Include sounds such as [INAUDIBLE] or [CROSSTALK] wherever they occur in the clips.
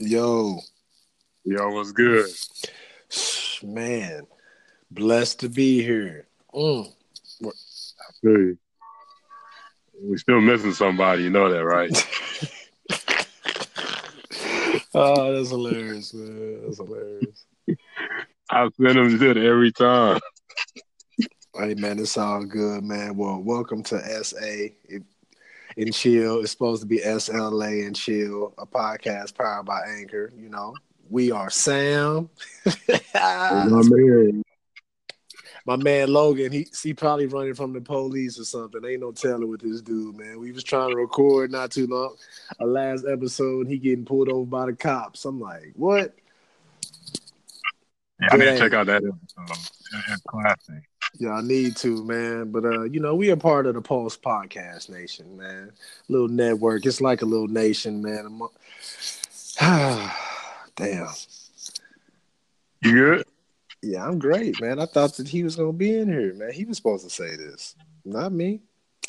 Yo, Yo, what's good? man, blessed to be here. Mm. Hey. We still missing somebody, you know that, right? [LAUGHS] oh, that's hilarious, man. That's hilarious. [LAUGHS] I send them shit every time. Hey, man, it's all good, man. Well, welcome to SA and Chill. It's supposed to be SLA and Chill, a podcast powered by Anchor. You know, we are Sam. [LAUGHS] My man. My man Logan, he he probably running from the police or something. Ain't no telling with this dude, man. We was trying to record not too long. A last episode, he getting pulled over by the cops. I'm like, what? Yeah, I need to check out that episode. It's classic. Yeah, I need to, man. But uh, you know, we are part of the Pulse Podcast Nation, man. Little network. It's like a little nation, man. [SIGHS] Damn. You good? Yeah, I'm great, man. I thought that he was gonna be in here, man. He was supposed to say this, not me.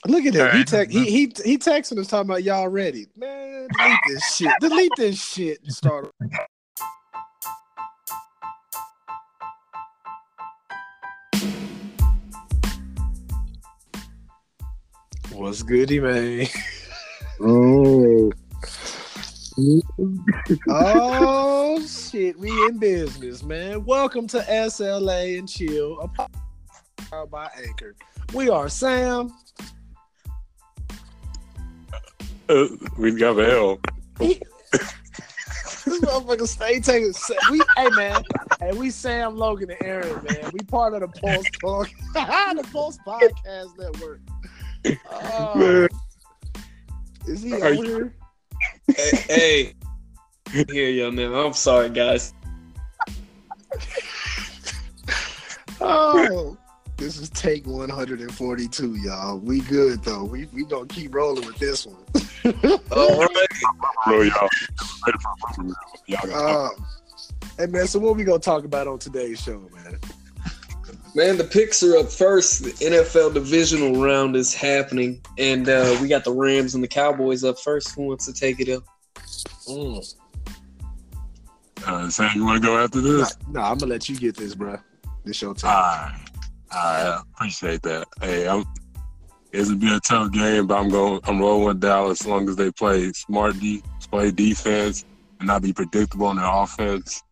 Look at him. He te- he he he texting us talking about y'all ready, man. Delete this shit. Delete this shit and start. What's goody, man? Oh. [LAUGHS] oh shit, we in business, man. Welcome to SLA and Chill, a podcast by Anchor. We are Sam. Uh, we got the hell. [LAUGHS] this motherfucker stay taking. We, hey man, hey, we Sam Logan and Aaron, man. We part of the Pulse Talk, [LAUGHS] the Pulse Podcast Network. Oh, is he over here? hey, hey. here, young man. I'm sorry, guys. oh, this is take 142, y'all. We good though. We we gonna keep rolling with this one. All right. Bro, y'all. Y'all got Um, hey man, so what we gonna talk about on today's show, man? Man, the picks are up first. The NFL divisional round is happening, and uh, we got the Rams and the Cowboys up first. Who wants to take it up? Mm. uh, Sam, you want to go after Nah, this? nah, I'm gonna let you get this, bro. This your All time. right. All right. Appreciate that. Hey, I'm. It's gonna be a tough game, but I'm going. I'm rolling with Dallas as long as they play smart, de- play defense, and not be predictable on their offense.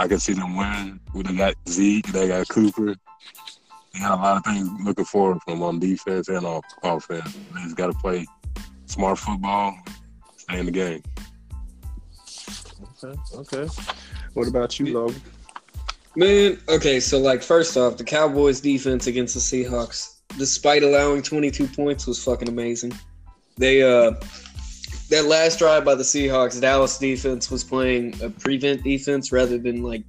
I can see them winning. They got Zeke, they got Cooper. They got a lot of things looking forward from on defense and off offense. They just got to play smart football, stay in the game. Okay, okay. What about you, Logan? Man, okay, so like first off, the Cowboys defense against the Seahawks, despite allowing 22 points, was fucking amazing. They uh that last drive by the Seahawks, Dallas defense was playing a prevent defense rather than like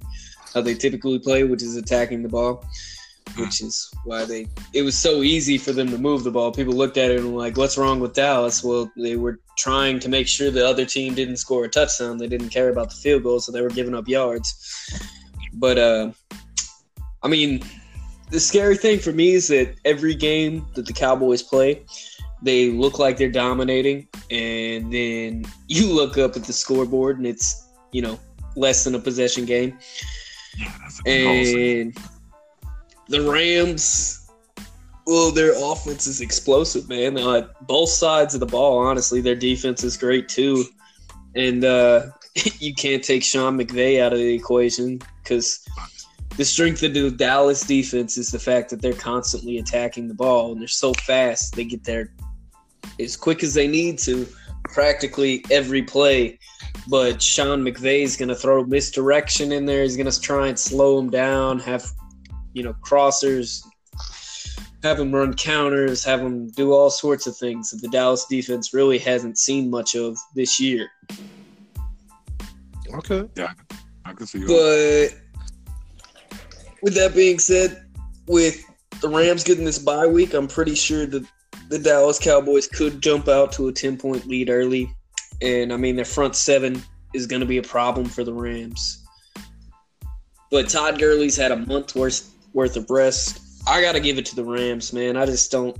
how they typically play, which is attacking the ball. Which is why they it was so easy for them to move the ball. People looked at it and were like, What's wrong with Dallas? Well, they were trying to make sure the other team didn't score a touchdown. They didn't care about the field goal, so they were giving up yards. But uh, I mean, the scary thing for me is that every game that the Cowboys play, they look like they're dominating, and then [LAUGHS] you look up at the scoreboard and it's you know less than a possession game, Yeah, that's a good goal, and the Rams. Well, their offense is explosive, man. Uh, both sides of the ball, honestly, their defense is great too, and uh, [LAUGHS] you can't take Sean McVay out of the equation because the strength of the Dallas defense is the fact that they're constantly attacking the ball and they're so fast. They get there as quick as they need to, practically every play. But Sean McVay is going to throw misdirection in there. He's going to try and slow him down, have you know crossers, have him run counters, have him do all sorts of things that the Dallas defense really hasn't seen much of this year. Okay. Yeah, I can see you. But with that being said, with the Rams getting this bye week, I'm pretty sure that the Dallas Cowboys could jump out to a 10 point lead early. And I mean, their front seven is going to be a problem for the Rams. But Todd Gurley's had a month worth, worth of rest. I got to give it to the Rams, man. I just don't.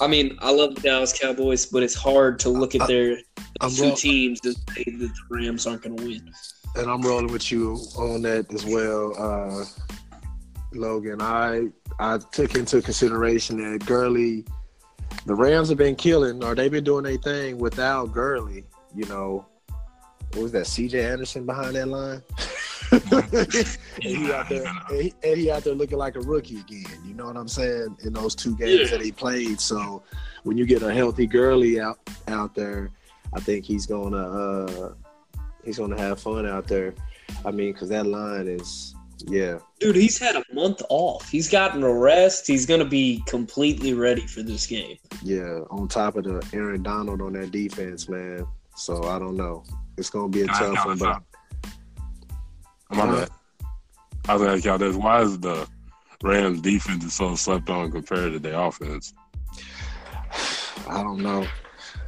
I mean, I love the Dallas Cowboys, but it's hard to look at their I'm two teams that say that the Rams aren't going to win. and I'm rolling with you on that as well, uh, Logan. I I took into consideration that Gurley, the Rams have been killing, or they've been doing their thing without Gurley. You know, what was that? C.J. Anderson behind that line. [LAUGHS] and he out there, he's been a- and he, and he out there looking like a rookie again. You know what I'm saying? In those two games Yeah. that he played. So when you get a healthy Gurley out out there, I think he's gonna uh, he's gonna have fun out there. I mean, because that line is yeah, Dude, he's had a month off. He's gotten a rest. He's going to be completely ready for this game. yeah. On top of the Aaron Donald on that defense, man. So I don't know. It's gonna be a Can I tough one, but this? My bad. I was gonna ask y'all this: Why is the Rams defense is so slept on compared to their offense? [SIGHS] I don't know.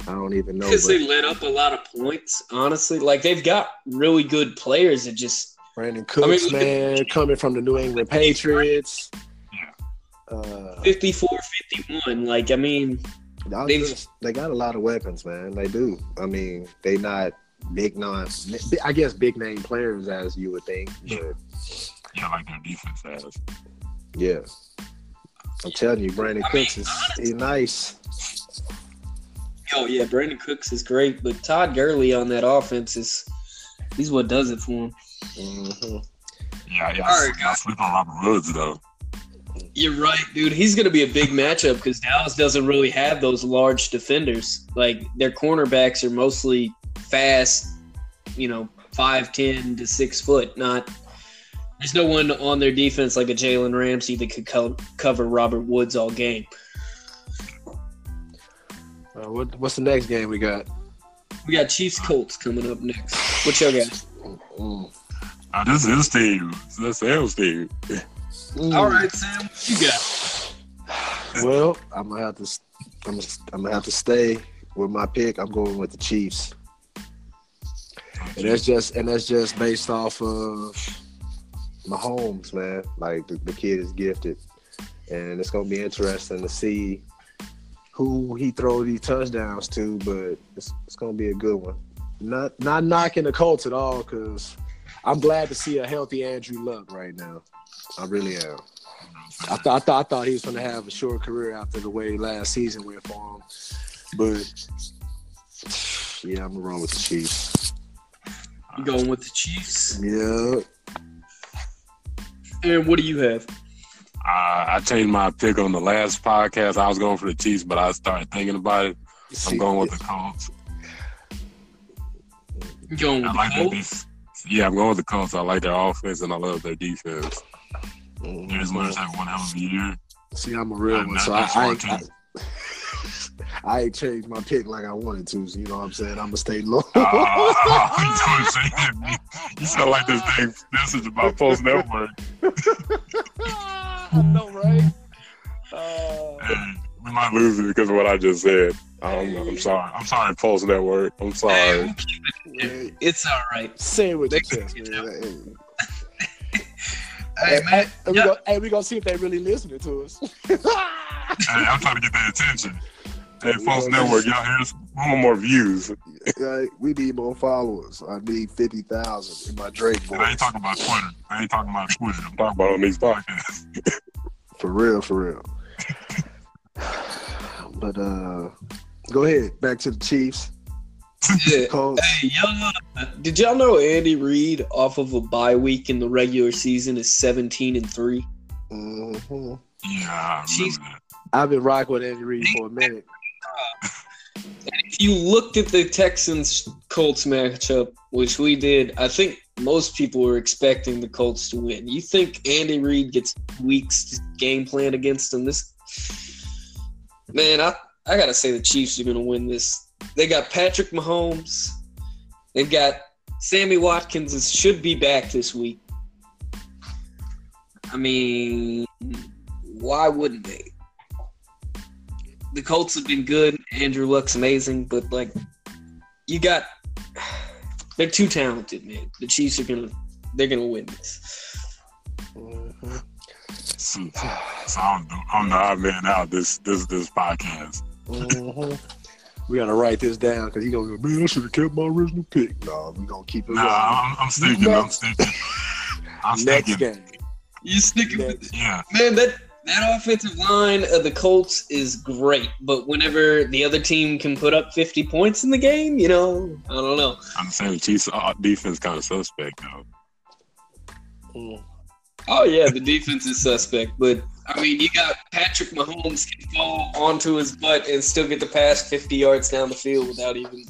I don't even know. Because but they let up a lot of points, honestly. Like, they've got really good players that just Brandin Cooks, look at- man, coming from the New England Patriots. Uh, 54 51. Like, I mean, They've- just- they got a lot of weapons, man. They do. I mean, they not big non. I guess big name players, as you would think. But Yeah, like their defense has. yeah, I'm telling you, Brandon I mean, Cooks is he's nice. oh, yeah, Brandin Cooks is great, but Todd Gurley on that offense is. He's what does it for him. Hmm Yeah, yeah. All right, I sleep on Robert Woods though. You're right, dude. He's going to be a big matchup because Dallas doesn't really have those large defenders. Like their cornerbacks are mostly fast, you know, five ten to six foot. Not there's no one on their defense like a Jalen Ramsey that could co- cover Robert Woods all game. Uh, what, what's the next game we got? We got Chiefs Colts coming up next. What y'all got? Uh, this is his team. This Sam's team. Mm. All right, Sam, what you got? Well, I'm gonna have to. I'm, I'm gonna have to stay with my pick. I'm going with the Chiefs, and that's just and that's just based off of Mahomes, man. Like the, the kid is gifted, and it's gonna be interesting to see who he throws these touchdowns to. But it's, it's gonna be a good one. Not not knocking the Colts at all, because I'm glad to see a healthy Andrew Luck right now. I really am. I thought I thought I thought he was going to have a short career after the way last season went for him, but yeah, I'm gonna with the Chiefs. You going with the Chiefs? Yeah, And what do you have? Uh, I changed my pick on the last podcast. I was going for the Chiefs, but I started thinking about it. I'm going with the Colts. You going I with like the their Colts? Defense. Yeah, I'm going with the Colts. I like their offense and I love their defense. Mhm. There's Lewis had one hell of a year. See, I'm a real I'm one, so I, I, ain't, I. [LAUGHS] I ain't changed my pick like I wanted to. So you know what I'm saying? I'm gonna stay low. Oh, [LAUGHS] you know what [LAUGHS] I'm saying? You sound like this thing message about Post Network. I know, right? Uh, Hey, we might lose it because of what I just said. I don't know. I'm sorry. I'm sorry, Post Network. I'm Hey, sorry. We'll keep it. yeah, It's all right. say it with They your can chest, get man. Hey, man. Hey, we gonna, hey, we gonna see if they really listening to us. [LAUGHS] Hey, I'm trying to get their attention. Hey, Post Network, y'all hear us? We want more views. And Like, we need more followers. I need fifty thousand in my Drake I ain't talking about Twitter. I ain't talking about Twitter. I'm talking about on these podcasts. [LAUGHS] For real, for real. [SIGHS] but uh go ahead. Back to the Chiefs. Yeah. [LAUGHS] Hey, y'all, uh, did y'all know Andy Reid off of a bye week in the regular season is 17 and 3? hmm Yeah, I She's- remember that. I've been rocking with Andy Reid for a minute. If you looked at the Texans Colts matchup, which we did, I think most people were expecting the Colts to win. You think Andy Reid gets weeks game plan against them? This man, I I gotta say the Chiefs are gonna win this. They got Patrick Mahomes. They've got Sammy Watkins is, should be back this week. I mean, why wouldn't they? The Colts have been good. Andrew Luck's amazing, but like, you got they're too talented, man. The Chiefs are gonna they're gonna win this. Mhm. So, so I'm, the- I'm the odd man out this this this podcast. Mhm. We gotta write this down because he gonna go, man, I should have kept my original pick. No, we gonna keep it. Nah. I'm, I'm sticking. I'm sticking. [LAUGHS] I'm Next sticking. game. You sticking with Next. Yeah, Man, that that offensive line of the Colts is great, but whenever the other team can put up 50 points in the game, you know, I don't know. I'm saying the Chiefs' uh, defense kind of suspect though. Mm. Oh yeah, the defense is suspect, but I mean, you got Patrick Mahomes can fall onto his butt and still get the pass 50 yards down the field without even.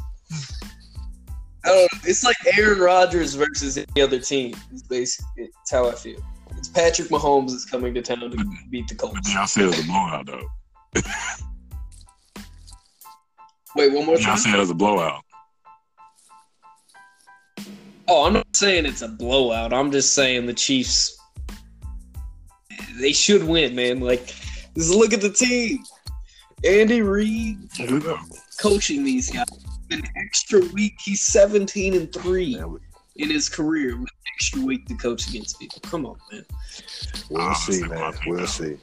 I don't know. It's like Aaron Rodgers versus any other team. It's basically it's how I feel. It's Patrick Mahomes is coming to town to beat the Colts. I said it was a blowout though. Wait, one more time. said it was a blowout. Oh, I'm not saying it's a blowout. I'm just saying the Chiefs. They should win, man. Like, just look at the team. Andy Reid coaching these guys. An extra week, he's 17 and three in his career with an extra week to coach against people. Come on, man. we'll see, man. We'll though. see.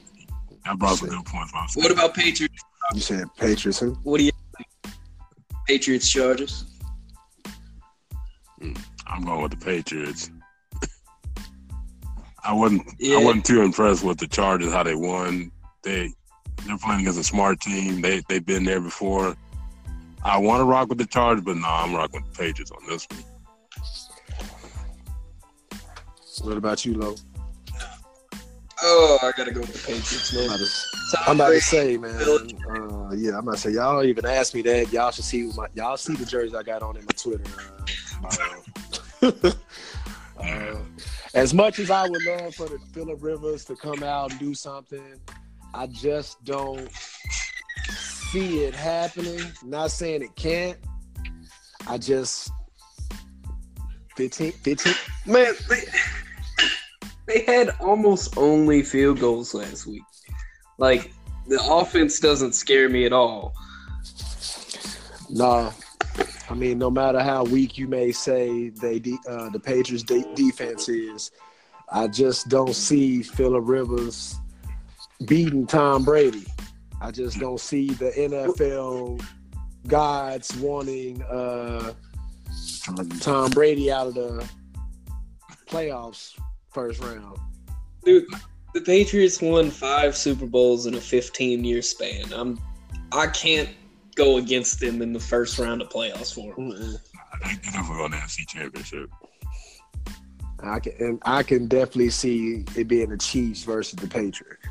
That brought some good points. I What about Patriots? You said Patriots? Who? What do you think? Patriots Chargers? Hmm. I'm going with the Patriots. I wasn't. Yeah. I wasn't too impressed with the Chargers how they won. They they're playing against a smart team. They they've been there before. I want to rock with the Chargers, but no, I'm rocking with the Patriots on this one. What about you, Lo? Oh, I gotta go with the Patriots, I'm man. about to, I'm about to say, man. Uh, yeah, I'm about to say, y'all don't even ask me that. Y'all should see my, y'all see the jerseys I got on in my Twitter. [LAUGHS] Uh, uh, [LAUGHS] as much as I would love for the Philip Rivers to come out and do something, I just don't see it happening. Not saying it can't. I just 15, 15 Man, they, they had almost only field goals last week. Like, the offense doesn't scare me at all. No, I mean, no matter how weak you may say they de- uh, the Patriots' de- defense is, I just don't see Philip Rivers beating Tom Brady. I just don't see the NFL gods wanting uh, Tom Brady out of the playoffs first round. Dude, the Patriots won five Super Bowls in a 15 year span. I'm, I can't go against them in the first round of playoffs for them. Mm-mm. They, they definitely going to NFC Championship. I can and I can definitely see it being the Chiefs versus the Patriots.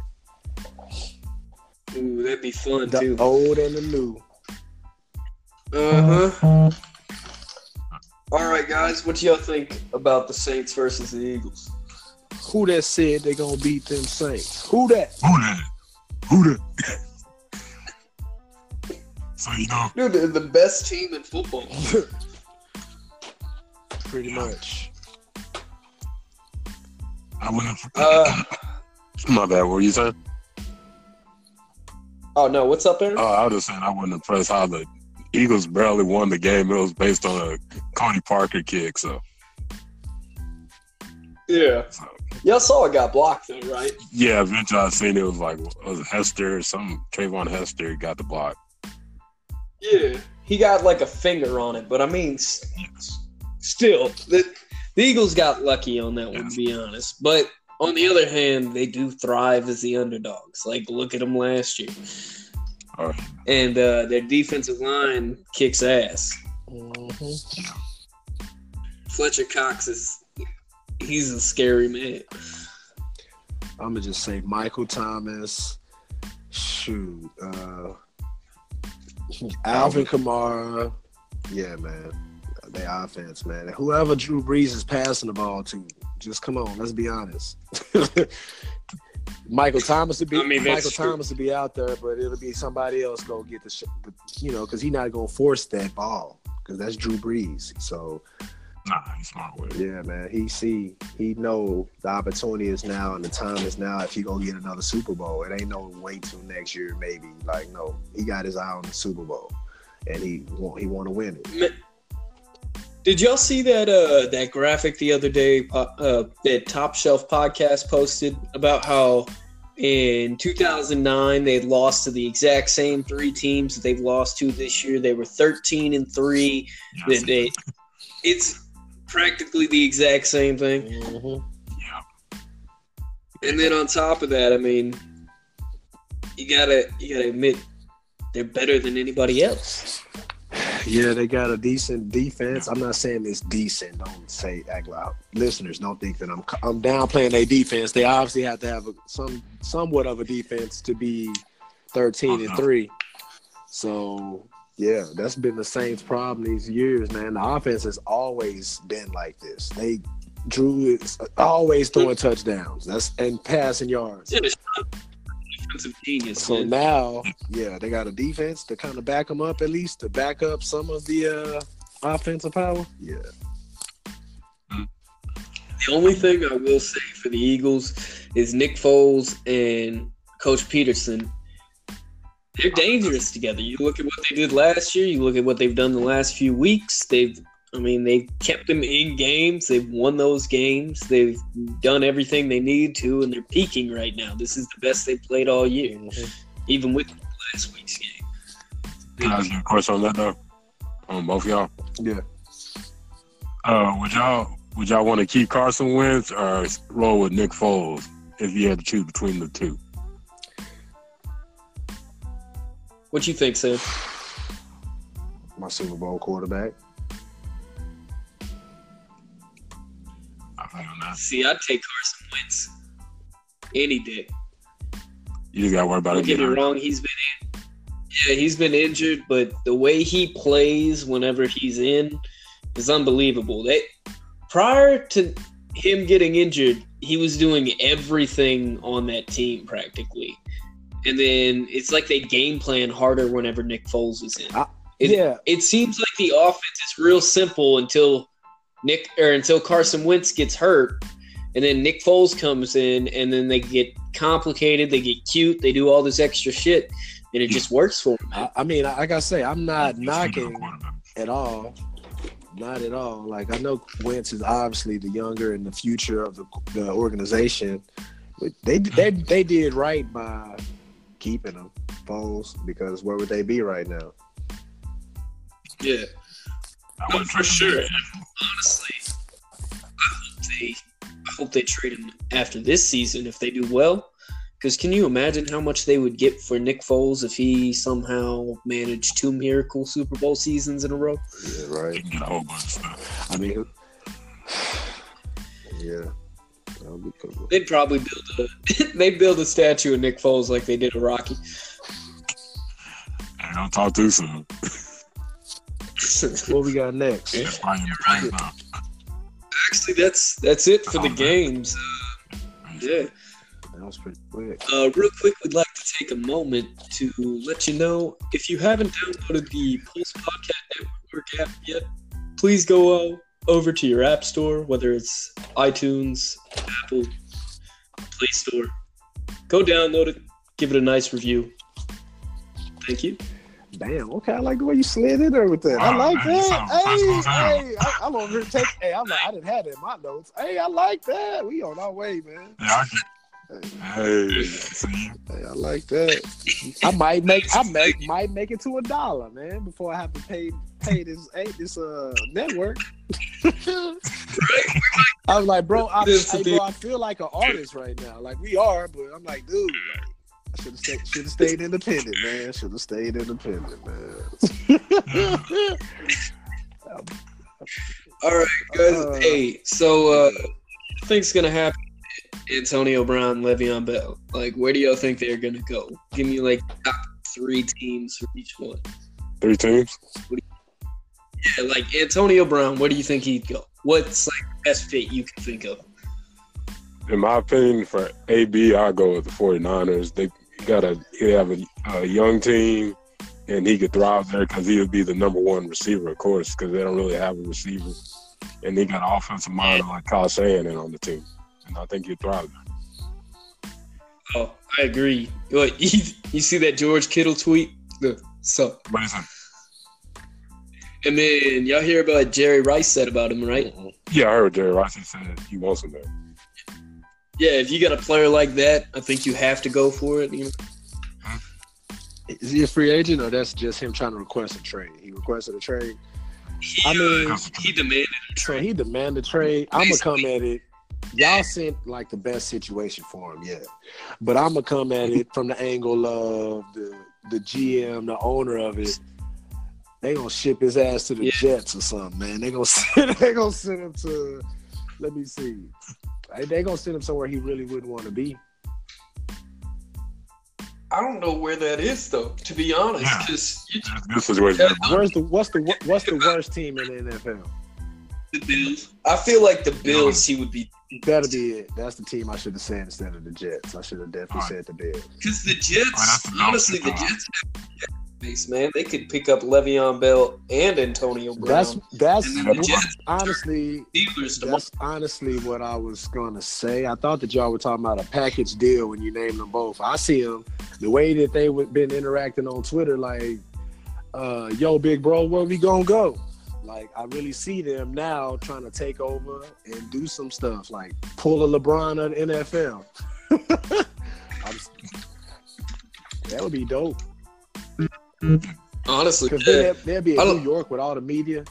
Ooh, that'd be fun The too. old and the new. Uh huh. All right, guys, what do y'all think about the Saints versus the Eagles? Who that said they're gonna beat them Saints? Who that? Who that? Who that? So you know, Dude, they're the best team in football. [LAUGHS] Pretty much. I wouldn't. Uh, [LAUGHS] my bad. What were you saying? oh no, what's up, Aaron? Oh, I was just saying I wasn't impressed how the Eagles barely won the game. It was based on a Cody Parkey kick. So, yeah. so Y'all saw it got blocked though, right? yeah, eventually I seen it was like it was Hester or some Treyvon Hester got the block. Yeah. He got like a finger on it, but I mean, still, the, the Eagles got lucky on that one, to be honest. But on the other hand, they do thrive as the underdogs. Like, look at them last year. All right. And uh, their defensive line kicks ass. Mhm. Fletcher Cox is, he's a scary man. I'm gonna just say Michael Thomas. Shoot, uh, Alvin Kamara. Yeah, man, they offense, man. Whoever Drew Brees is passing the ball to, just come on. Let's be honest. [LAUGHS] Michael Thomas would be I mean, Michael. Thomas would be out there, but it'll be somebody else go get the, sh- you know, because he's not gonna force that ball because that's Drew Brees. So Nah, he's smart with it. yeah, man. He see, he know the opportunity is now and the time is now. If he gonna get another Super Bowl, it ain't no wait till next year, maybe. Like no, he got his eye on the Super Bowl, and he want he want to win it. Ma- Did y'all see that uh, that graphic the other day uh, that Top Shelf podcast posted about how In 2009, they lost to the exact same three teams that they've lost to this year. They were 13 and three. They, Yes. they- it's practically the exact same thing. Mhm. Yeah. And then on top of that, I mean, you gotta you gotta admit they're better than anybody else. Yeah, they got a decent defense. I'm not saying it's decent. Don't say act loud. Listeners, don't think that I'm I'm downplaying their defense. They obviously have to have a, some somewhat of a defense to be 13 and three. So yeah, that's been the Saints' problem these years, man. The offense has always been like this. They Drew is always throwing touchdowns. That's and passing yards. Yeah, defensive genius. So man. now, yeah, they got a defense to kind of back them up at least to back up some of the uh, offensive power. Yeah, The only thing I will say for the Eagles is Nick Foles and Coach Pederson. They're dangerous together. You look at what they did last year. You look at what they've done the last few weeks. They've, I mean, they've kept them in games. They've won those games. They've done everything they need to, and they're peaking right now. This is the best they've played all year, even with last week's game. Can I ask you a question on that though? On both of y'all. yeah. Uh, would y'all would y'all want to keep Carson Wentz or roll with Nick Foles if you had to choose between the two? What you think, Sam? My Super Bowl quarterback. I feel that. See, I'd take Carson Wentz any day. You just got to worry about Don't it. get me wrong, he's been in. Yeah, he's been injured, but the way he plays whenever he's in is unbelievable. They prior to him getting injured, he was doing everything on that team practically. And then it's like they game plan harder whenever Nick Foles is in. I- It- yeah, It seems like the offense is real simple until Nick or until Carson Wentz gets hurt, and then Nick Foles comes in, and then they get complicated, they get cute, they do all this extra shit, and it just works for them. I, I mean, like I say, I'm not He's knocking at all. Not at all. Like I know Wentz is obviously the younger and the future of the, the organization, but they they they did right by keeping them Foles because where would they be right now? Yeah, I for sure. Honestly, I hope they, I hope they trade him after this season if they do well. Because can you imagine how much they would get for Nick Foles if he somehow managed two miracle Super Bowl seasons in a row? Yeah, right. get a whole bunch of stuff. I mean, yeah, that would be cool. They'd probably build a [LAUGHS] they'd build a statue of Nick Foles like they did of Rocky. Hey, don't talk too soon. [LAUGHS] What we got next? That's why you're playing now. Actually, that's that's it for the games. Uh, yeah. That was pretty quick. Uh, real quick, we'd like to take a moment to let you know if you haven't downloaded the Pulse Podcast Network app yet, please go uh, over to your app store, whether it's iTunes, Apple, Play Store. Go download it, give it a nice review. Thank you. Damn. Okay, I like the way you slid in there with that. I like man, that. sound Hey, professional as hell. hey, I, I'm over here take. Hey, I'm like, I didn't have it in my notes. Hey, I like that. We on our way, man. Yeah, I get. Hey, Hey, I like that. I might make. I make might make it to a dollar, man, before I have to pay pay this hey, this uh network. I was like, bro, I, This hey, bro, I feel like an artist right now. Like we are, but I'm like, dude, like, I should have stayed, should have stayed independent, man. Should have stayed independent, man. [LAUGHS] All right, guys. Uh, hey, so uh, what do think's gonna happen? Antonio Brown, Le'Veon Bell. Like, where do y'all think they're gonna go? Give me like top three teams for each one. three teams. Yeah, like Antonio Brown. Where do you think he'd go? What's like the best fit you can think of? In my opinion, for AB, I go with the 49ers. They got a they have a, a young team, and he could thrive there because he would be the number one receiver, of course, because they don't really have a receiver, and they got an offensive mind like Kyle Shanahan on the team, and I think he'd thrive. Oh, I agree. What [LAUGHS] you, you see that George Kittle tweet? The so, But it's and then y'all hear about Jerry Rice said about him, right? Mm-hmm. yeah, I heard Jerry Rice he said he wants him there. Yeah, if you got a player like that, I think you have to go for it. You know? Is he a free agent or that's just him trying to request a trade? He requested a trade. I mean, he demanded a so trade. he demanded a trade. I'm gonna come at it. Y'all sent like the best situation for him, yeah. But I'm gonna come at it from the angle of the the GM, the owner of it. They gonna ship his ass to the Yeah. Jets or something, man. They gonna [LAUGHS] send, they gonna send him to. Let me see. They- They gonna send him somewhere he really wouldn't want to be. I don't know where that is though, to be honest, Yeah. because This, this situation. Where's the what's the what's the worst team in the NFL? The Bills. I feel like the Bills, he would be That'll be it. That's the team I should have said instead of the Jets. I should have definitely Alright. said the Bills. because the Jets. the honestly, the Jets have a man. They could pick up Le'Veon Bell and Antonio Brown. That's that's the Jets, honestly Steelers, tomorrow. That's honestly what I was gonna say. I thought that y'all were talking about a package deal when you named them both. I see them the way that they would been interacting on Twitter, like, uh, "Yo, big bro, where we gonna go?" Like, I really see them now trying to take over and do some stuff, like pull a LeBron on the NFL. [LAUGHS] I'm, that would be dope honestly, because yeah. then they'd, be in New York with all the media.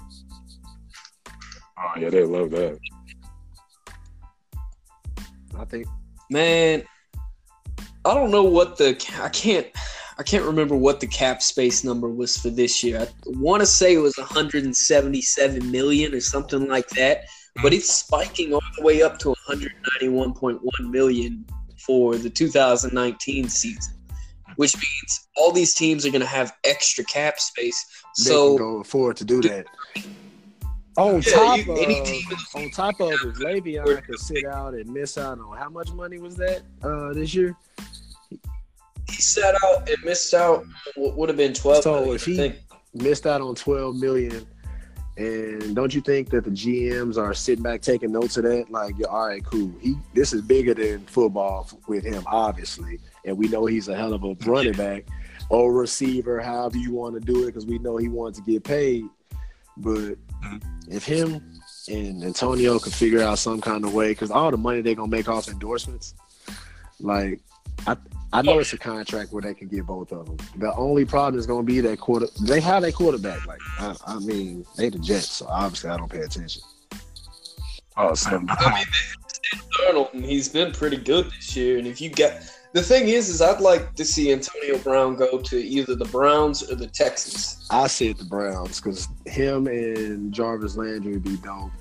Oh yeah, they love that. I think man, I don't know what the I can't I can't remember what the cap space number was for this year. I want to say it was 177 million or something like that, but it's spiking all the way up to 191.1 million for the 2019 season, which means all these teams are going to have extra cap space. they So can go afford to do that. On Yeah, top you- of any team on top of if Le'Veon could sit out and miss out on how much money was that uh, this year? He sat out and missed out what would have been 12 So million, if he- think. Missed out on twelve million. And don't you think that the GMs are sitting back taking notes of that? Like, yeah, all right, cool. He this is bigger than football with him, obviously, and we know he's a hell of a [LAUGHS] running back or receiver, however you want to do it, because we know he wants to get paid. But Mhm. if him and Antonio could figure out some kind of way, because all the money they're gonna make off endorsements, like I I know it's a contract where they can get both of them. The only problem is going to be that quarter. They have their quarterback. Like I, I mean, they the Jets, so obviously I don't pay attention. Oh, Sam I mean, Sam Darnold, and he's been pretty good this year. And if you get the thing is, is I'd like to see Antonio Brown go to either the Browns or the Texans. I see it the Browns because him and Jarvis Landry would be dope.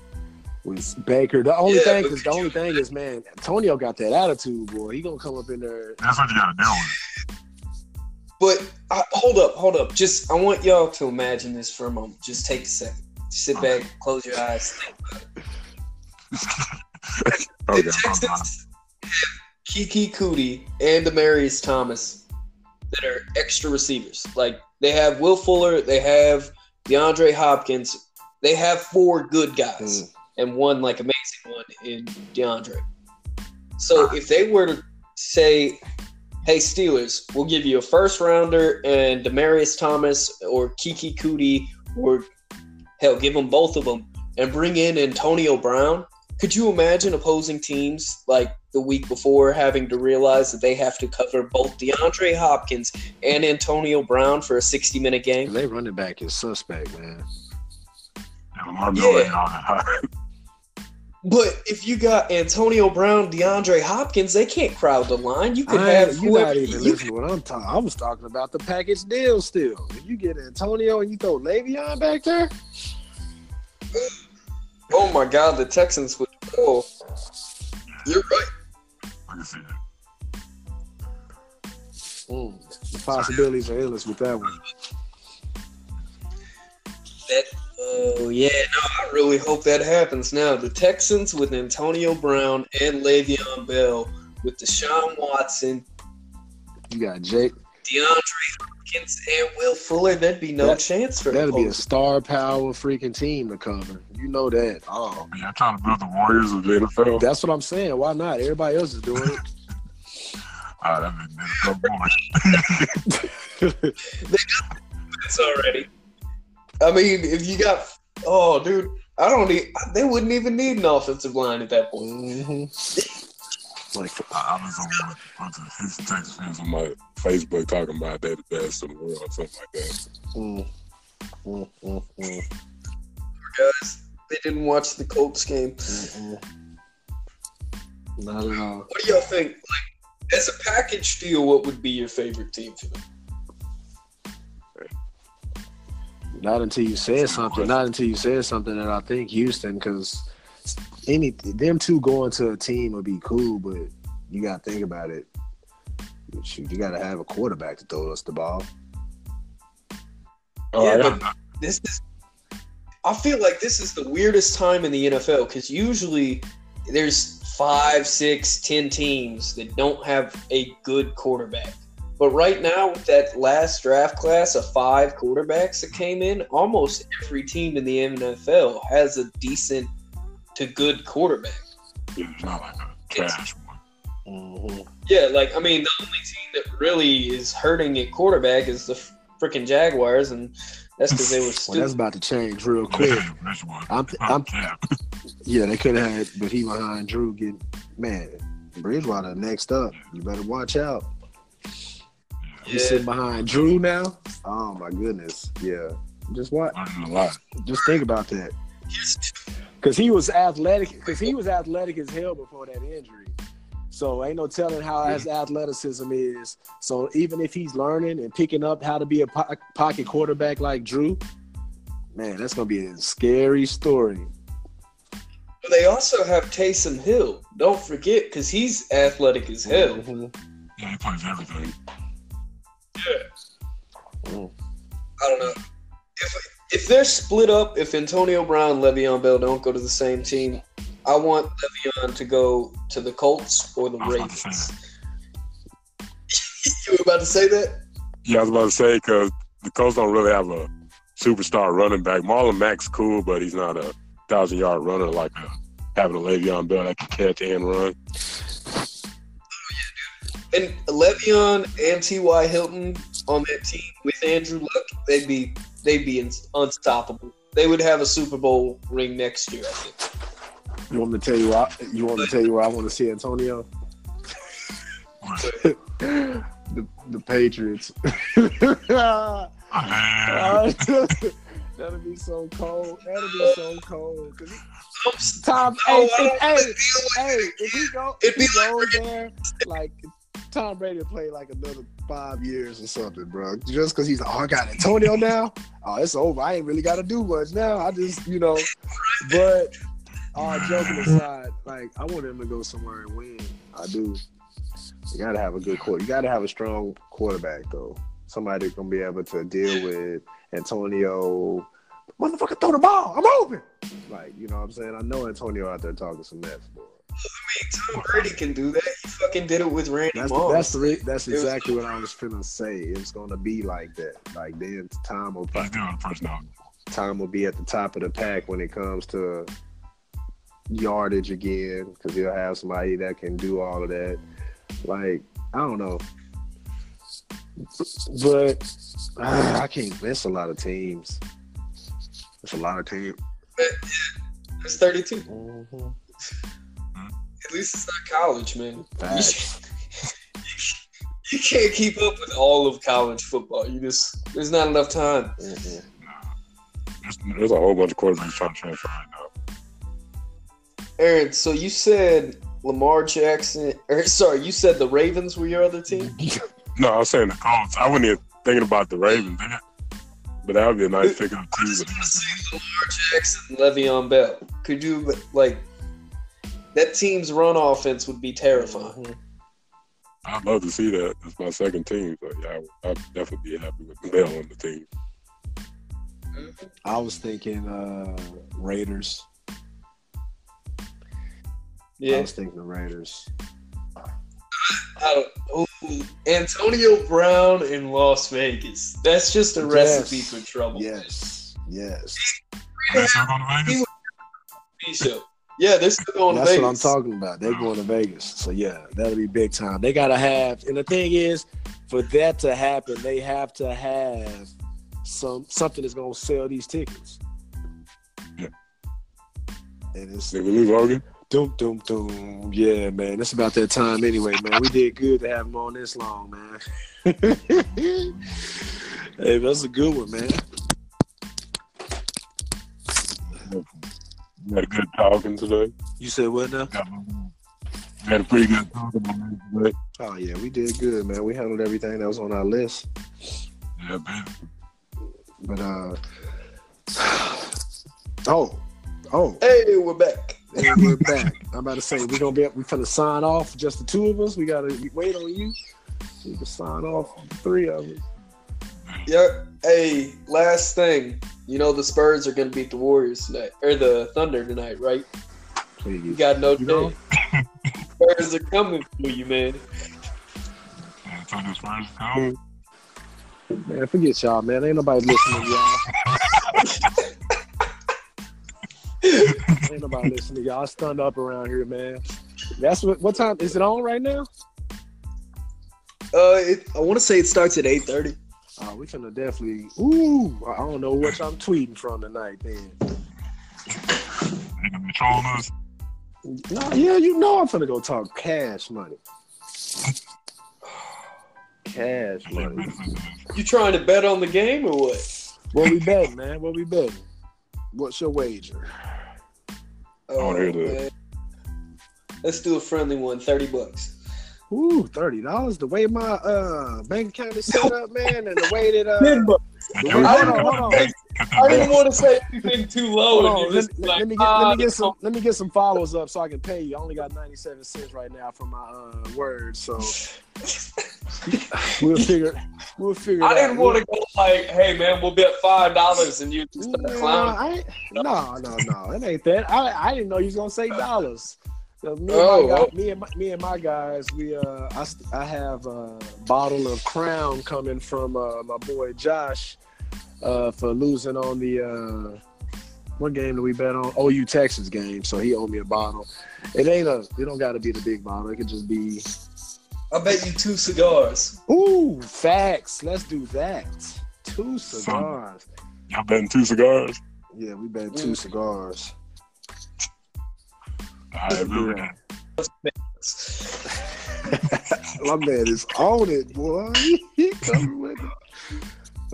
With Baker, the only Yeah, thing is the only thing is, man, Antonio got that attitude, boy. He gonna come up in there. That's what you gotta deal with. But I, hold up, hold up. Just I want y'all to imagine this for a moment. Just take a second. Sit back, close your eyes. [LAUGHS] Think. Oh the Texans have Keke Coutee and Demaryius Thomas that are extra receivers. Like they have Will Fuller, they have DeAndre Hopkins. They have four good guys Mm. And one like amazing one in DeAndre. So ah. if they were to say, "Hey Steelers, we'll give you a first rounder and Demaryius Thomas or Keke Coutee or hell, give them both of them and bring in Antonio Brown." Could you imagine opposing teams like the week before having to realize that they have to cover both DeAndre Hopkins and Antonio Brown for a 60 minute game? They running back is suspect, man. Yeah, Lamar Miller Yeah. and all that. But if you got Antonio Brown, DeAndre Hopkins, they can't crowd the line. You could I have ain't- you whoever not even you listening to what I'm talking. I was talking about the package deal still. If you get Antonio and you throw Le'Veon back there, Oh my God, the Texans would. Oh, you're right. I can see that. mm, the possibilities are endless with that one. That. Oh yeah, no, I really hope that happens now. The Texans with Antonio Brown and Le'Veon Bell, with Deshaun Watson, You got Jake. DeAndre Hopkins, and Will Fuller. There'd be no That- chance for That'll be a star power freaking team to cover. You know that. Oh, But yeah, trying to build the Warriors of the NFL. that's what I'm saying. Why not? Everybody else is doing it. [LAUGHS] Ah, that been NFL boy. It's already. I mean, if you got, oh, dude, I don't need. They wouldn't even need an offensive line at that point. Mhm. Like I, I was on with a bunch of his Texas fans on my Facebook talking about they the best in the world, or something like that. mm, mm, mm, mm, Guys, they didn't watch the Colts game. mm, mm. Not at all. What do y'all think? Like, as a package deal, what would be your favorite team for them? Not until you said something. Not until you said something that I think Houston, because any them two going to a team would be cool, but you got to think about it. Shoot, you got to have a quarterback to throw us the ball. Oh, Yeah, I but- This is. I feel like this is the weirdest time in the NFL because usually there's five, six, ten teams that don't have a good quarterback. But right now, with that last draft class of five quarterbacks that came in, almost every team in the NFL has a decent to good quarterback. it's not like a cash one. Mm-hmm. Yeah, like I mean, the only team that really is hurting at quarterback is the freaking Jaguars, and that's because they were Well, stupid. that's about to change real quick. had Rich. I'm, I'm, yeah, they could have had, but he behind Drew getting man. Bridgewater next up. You better watch out. He's sitting behind Drew now. Oh my goodness. Yeah. Just what? Learning a lot. Just think about that. Because he was athletic. Because he was athletic as hell before that injury. So ain't no telling how his athleticism is. So even if he's learning and picking up how to be a po- pocket quarterback like Drew, man, that's gonna be a scary story. But they also have Taysom Hill. Don't forget, because he's athletic as hell. Mhm. Yeah, he plays everything. Mm. I don't know. If if they're split up, if Antonio Brown and Le'Veon Bell don't go to the same team, I want Le'Veon to go to the Colts or the I was about to say Ravens. [LAUGHS] you were about to say that? Yeah, I was about to say because the Colts don't really have a superstar running back. Marlon Mack's cool, but he's not a thousand yard runner like a, having a Le'Veon Bell that can catch and run. And Le'Veon and T.Y. Hilton on that team with Andrew Luck, they'd be they'd be unstoppable. They would have a Super Bowl ring next year, I think. You want me to tell you? Why, you want me to tell you where I want to see Antonio? [LAUGHS] the the Patriots. [LAUGHS] [LAUGHS] Uh, That'll be so cold. That'll be so cold. 'Cause he- Tom, No, hey, I hey, wanna deal with hey, it. if he go, It'd if he be like goes there, like Tom Brady play like another five years or something, bro. Just because he's like, oh, I got Antonio now. Oh, it's over. I ain't really got to do much now. I just, you know. But all joking aside, like I want him to go somewhere and win. I do. You gotta have a good quarter. You gotta have a strong quarterback though. Somebody that's gonna be able to deal with Antonio. Motherfucker, throw the ball. I'm open. Like you know what I'm saying. I know Antonio out there talking some mess. I mean, Tom Brady can do that. He fucking did it with Randy That's Moss. that's the re- that's It was- exactly what I was finna say. It's gonna be like that. Like then Tom will he's doing personality. Tom will be at the top of the pack when it comes to yardage again because he'll have somebody that can do all of that. Like I don't know, but ah, [SIGHS] I can't. There's a lot of teams. There's a lot of teams. It's 32. Mm-hmm. At least it's not college, man. Facts. [LAUGHS] You can't keep up with all of college football. You just there's not enough time. Mhm. There's, there's a whole bunch of quarterbacks trying to transfer right now. Aaron, so you said Lamar Jackson, [LAUGHS] or sorry, you said the Ravens were your other team. No, I was saying the Colts. I wasn't even thinking about the Ravens. They But that would be a nice pickup I too. just want to say Lamar Jackson, Le'Veon Bell. Could you like that team's run offense would be terrifying. Mhm. I'd love to see that. That's my second team. So yeah, I- I'd definitely be happy with Bell on the team. I was thinking uh Raiders. Yeah, I was thinking Raiders. I don't, ooh, Antonio Brown in Las Vegas. That's just a recipe for trouble. Yes. Yes. They still going? He show. Yeah, they're still going That's to Vegas. what I'm talking about. They're going to Vegas. So yeah, that'll be big time. They gotta have and the thing is, for that to happen, they have to have some something that's gonna sell these tickets. Yeah. And it's Did we lose Logan? Doom, doom, doom. Yeah, man. It's about that time anyway, man. We did good to have him on this long, man. [LAUGHS] hey, that's a good one, man. We had a good talking today. You said what now? We had a pretty good talking today. Oh yeah, we did good, man. We handled everything that was on our list. Yeah, baby. But uh [SIGHS] oh, oh, Hey, we're back. and we're back. I'm about to say we're gonna be we finna sign off. Just the two of us. We gotta wait on you. We can sign off three of us. Yeah. Hey, last thing. You know the Spurs are gonna beat the Warriors tonight, or the Thunder tonight, right? You got no day. [LAUGHS] Spurs are coming for you, man. Yeah, so this [LAUGHS] first come. Man, forget y'all, man. Ain't nobody listening to y'all. [LAUGHS] Ain't nobody listening to y'all. Stunned up around here, man. That's what what time is it on right now? Uh, it, I want to say it starts at eight thirty. Oh, we finna definitely ooh, I don't know what I'm tweeting from tonight then. They trolling us. No, yeah, you know I'm finna go talk cash money. Cash money. You trying to bet on the game or what? What we betting, man? What we betting? What's your wager? Oh, wanna hear that. Let's do a friendly one. Thirty bucks. Ooh, thirty dollars. The way my uh bank account is set up, man, and the way that uh Ten bucks. the Cut way- I hold didn't on, hold on. want I didn't [LAUGHS] want to say anything too low, on, let, just let- like, let me get ah, let me get some [LAUGHS] let me get some followers up so I can pay you. I only got ninety seven cents right now for my uh words, so [LAUGHS] we'll figure we'll figure. I it didn't out. want to go like, hey man, we'll bet five dollars, and you just start No, clowning. No, no, no, it ain't that. I, I didn't know you was gonna say dollars. So me, and Oh, my guy, oh. me and my, me and my guys, we uh, I, st- I have a bottle of Crown coming from uh, my boy Josh uh, for losing on the uh, what game did we bet on? OU Texas game. So he owed me a bottle. It ain't a. It don't got to be the big bottle. It could just be. I bet you two cigars. Ooh, facts. Let's do that. Two cigars. Y'all betting two cigars? Yeah, we bet two Mm. cigars. All right, really. My man is on it, boy. [LAUGHS] He coming with it.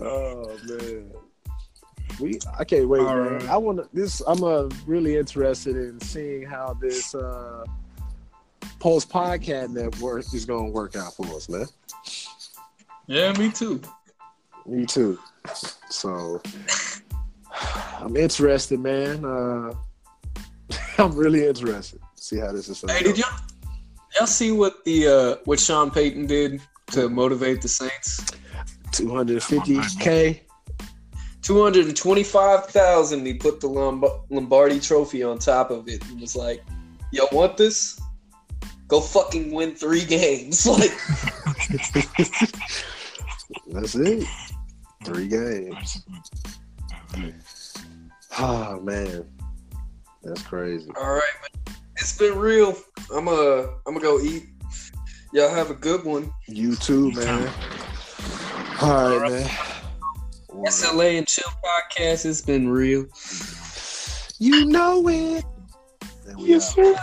Oh man. We I can't wait, All man. right. I wanna this I'm uh, really interested in seeing how this uh post podcast network is gonna work out for us, man. Yeah, me too. Me too. So [SIGHS] I'm interested, man. Uh [LAUGHS] I'm really interested. See how this is Hey, did y'all y'all see what the uh what Sean Payton did to motivate the Saints? 250k. Two hundred and twenty-five thousand. He put the Lombardi Trophy on top of it and was like, "Y'all want this? Go fucking win three [LAUGHS] games." Like, [LAUGHS] That's it. Three games. Oh man. That's crazy. all right, man. It's been real. I'm uh, I'm gonna go eat. Y'all have a good one. You too, man. All right, man. SLA and Chill podcast. It's been real. You know it. Yes, sir.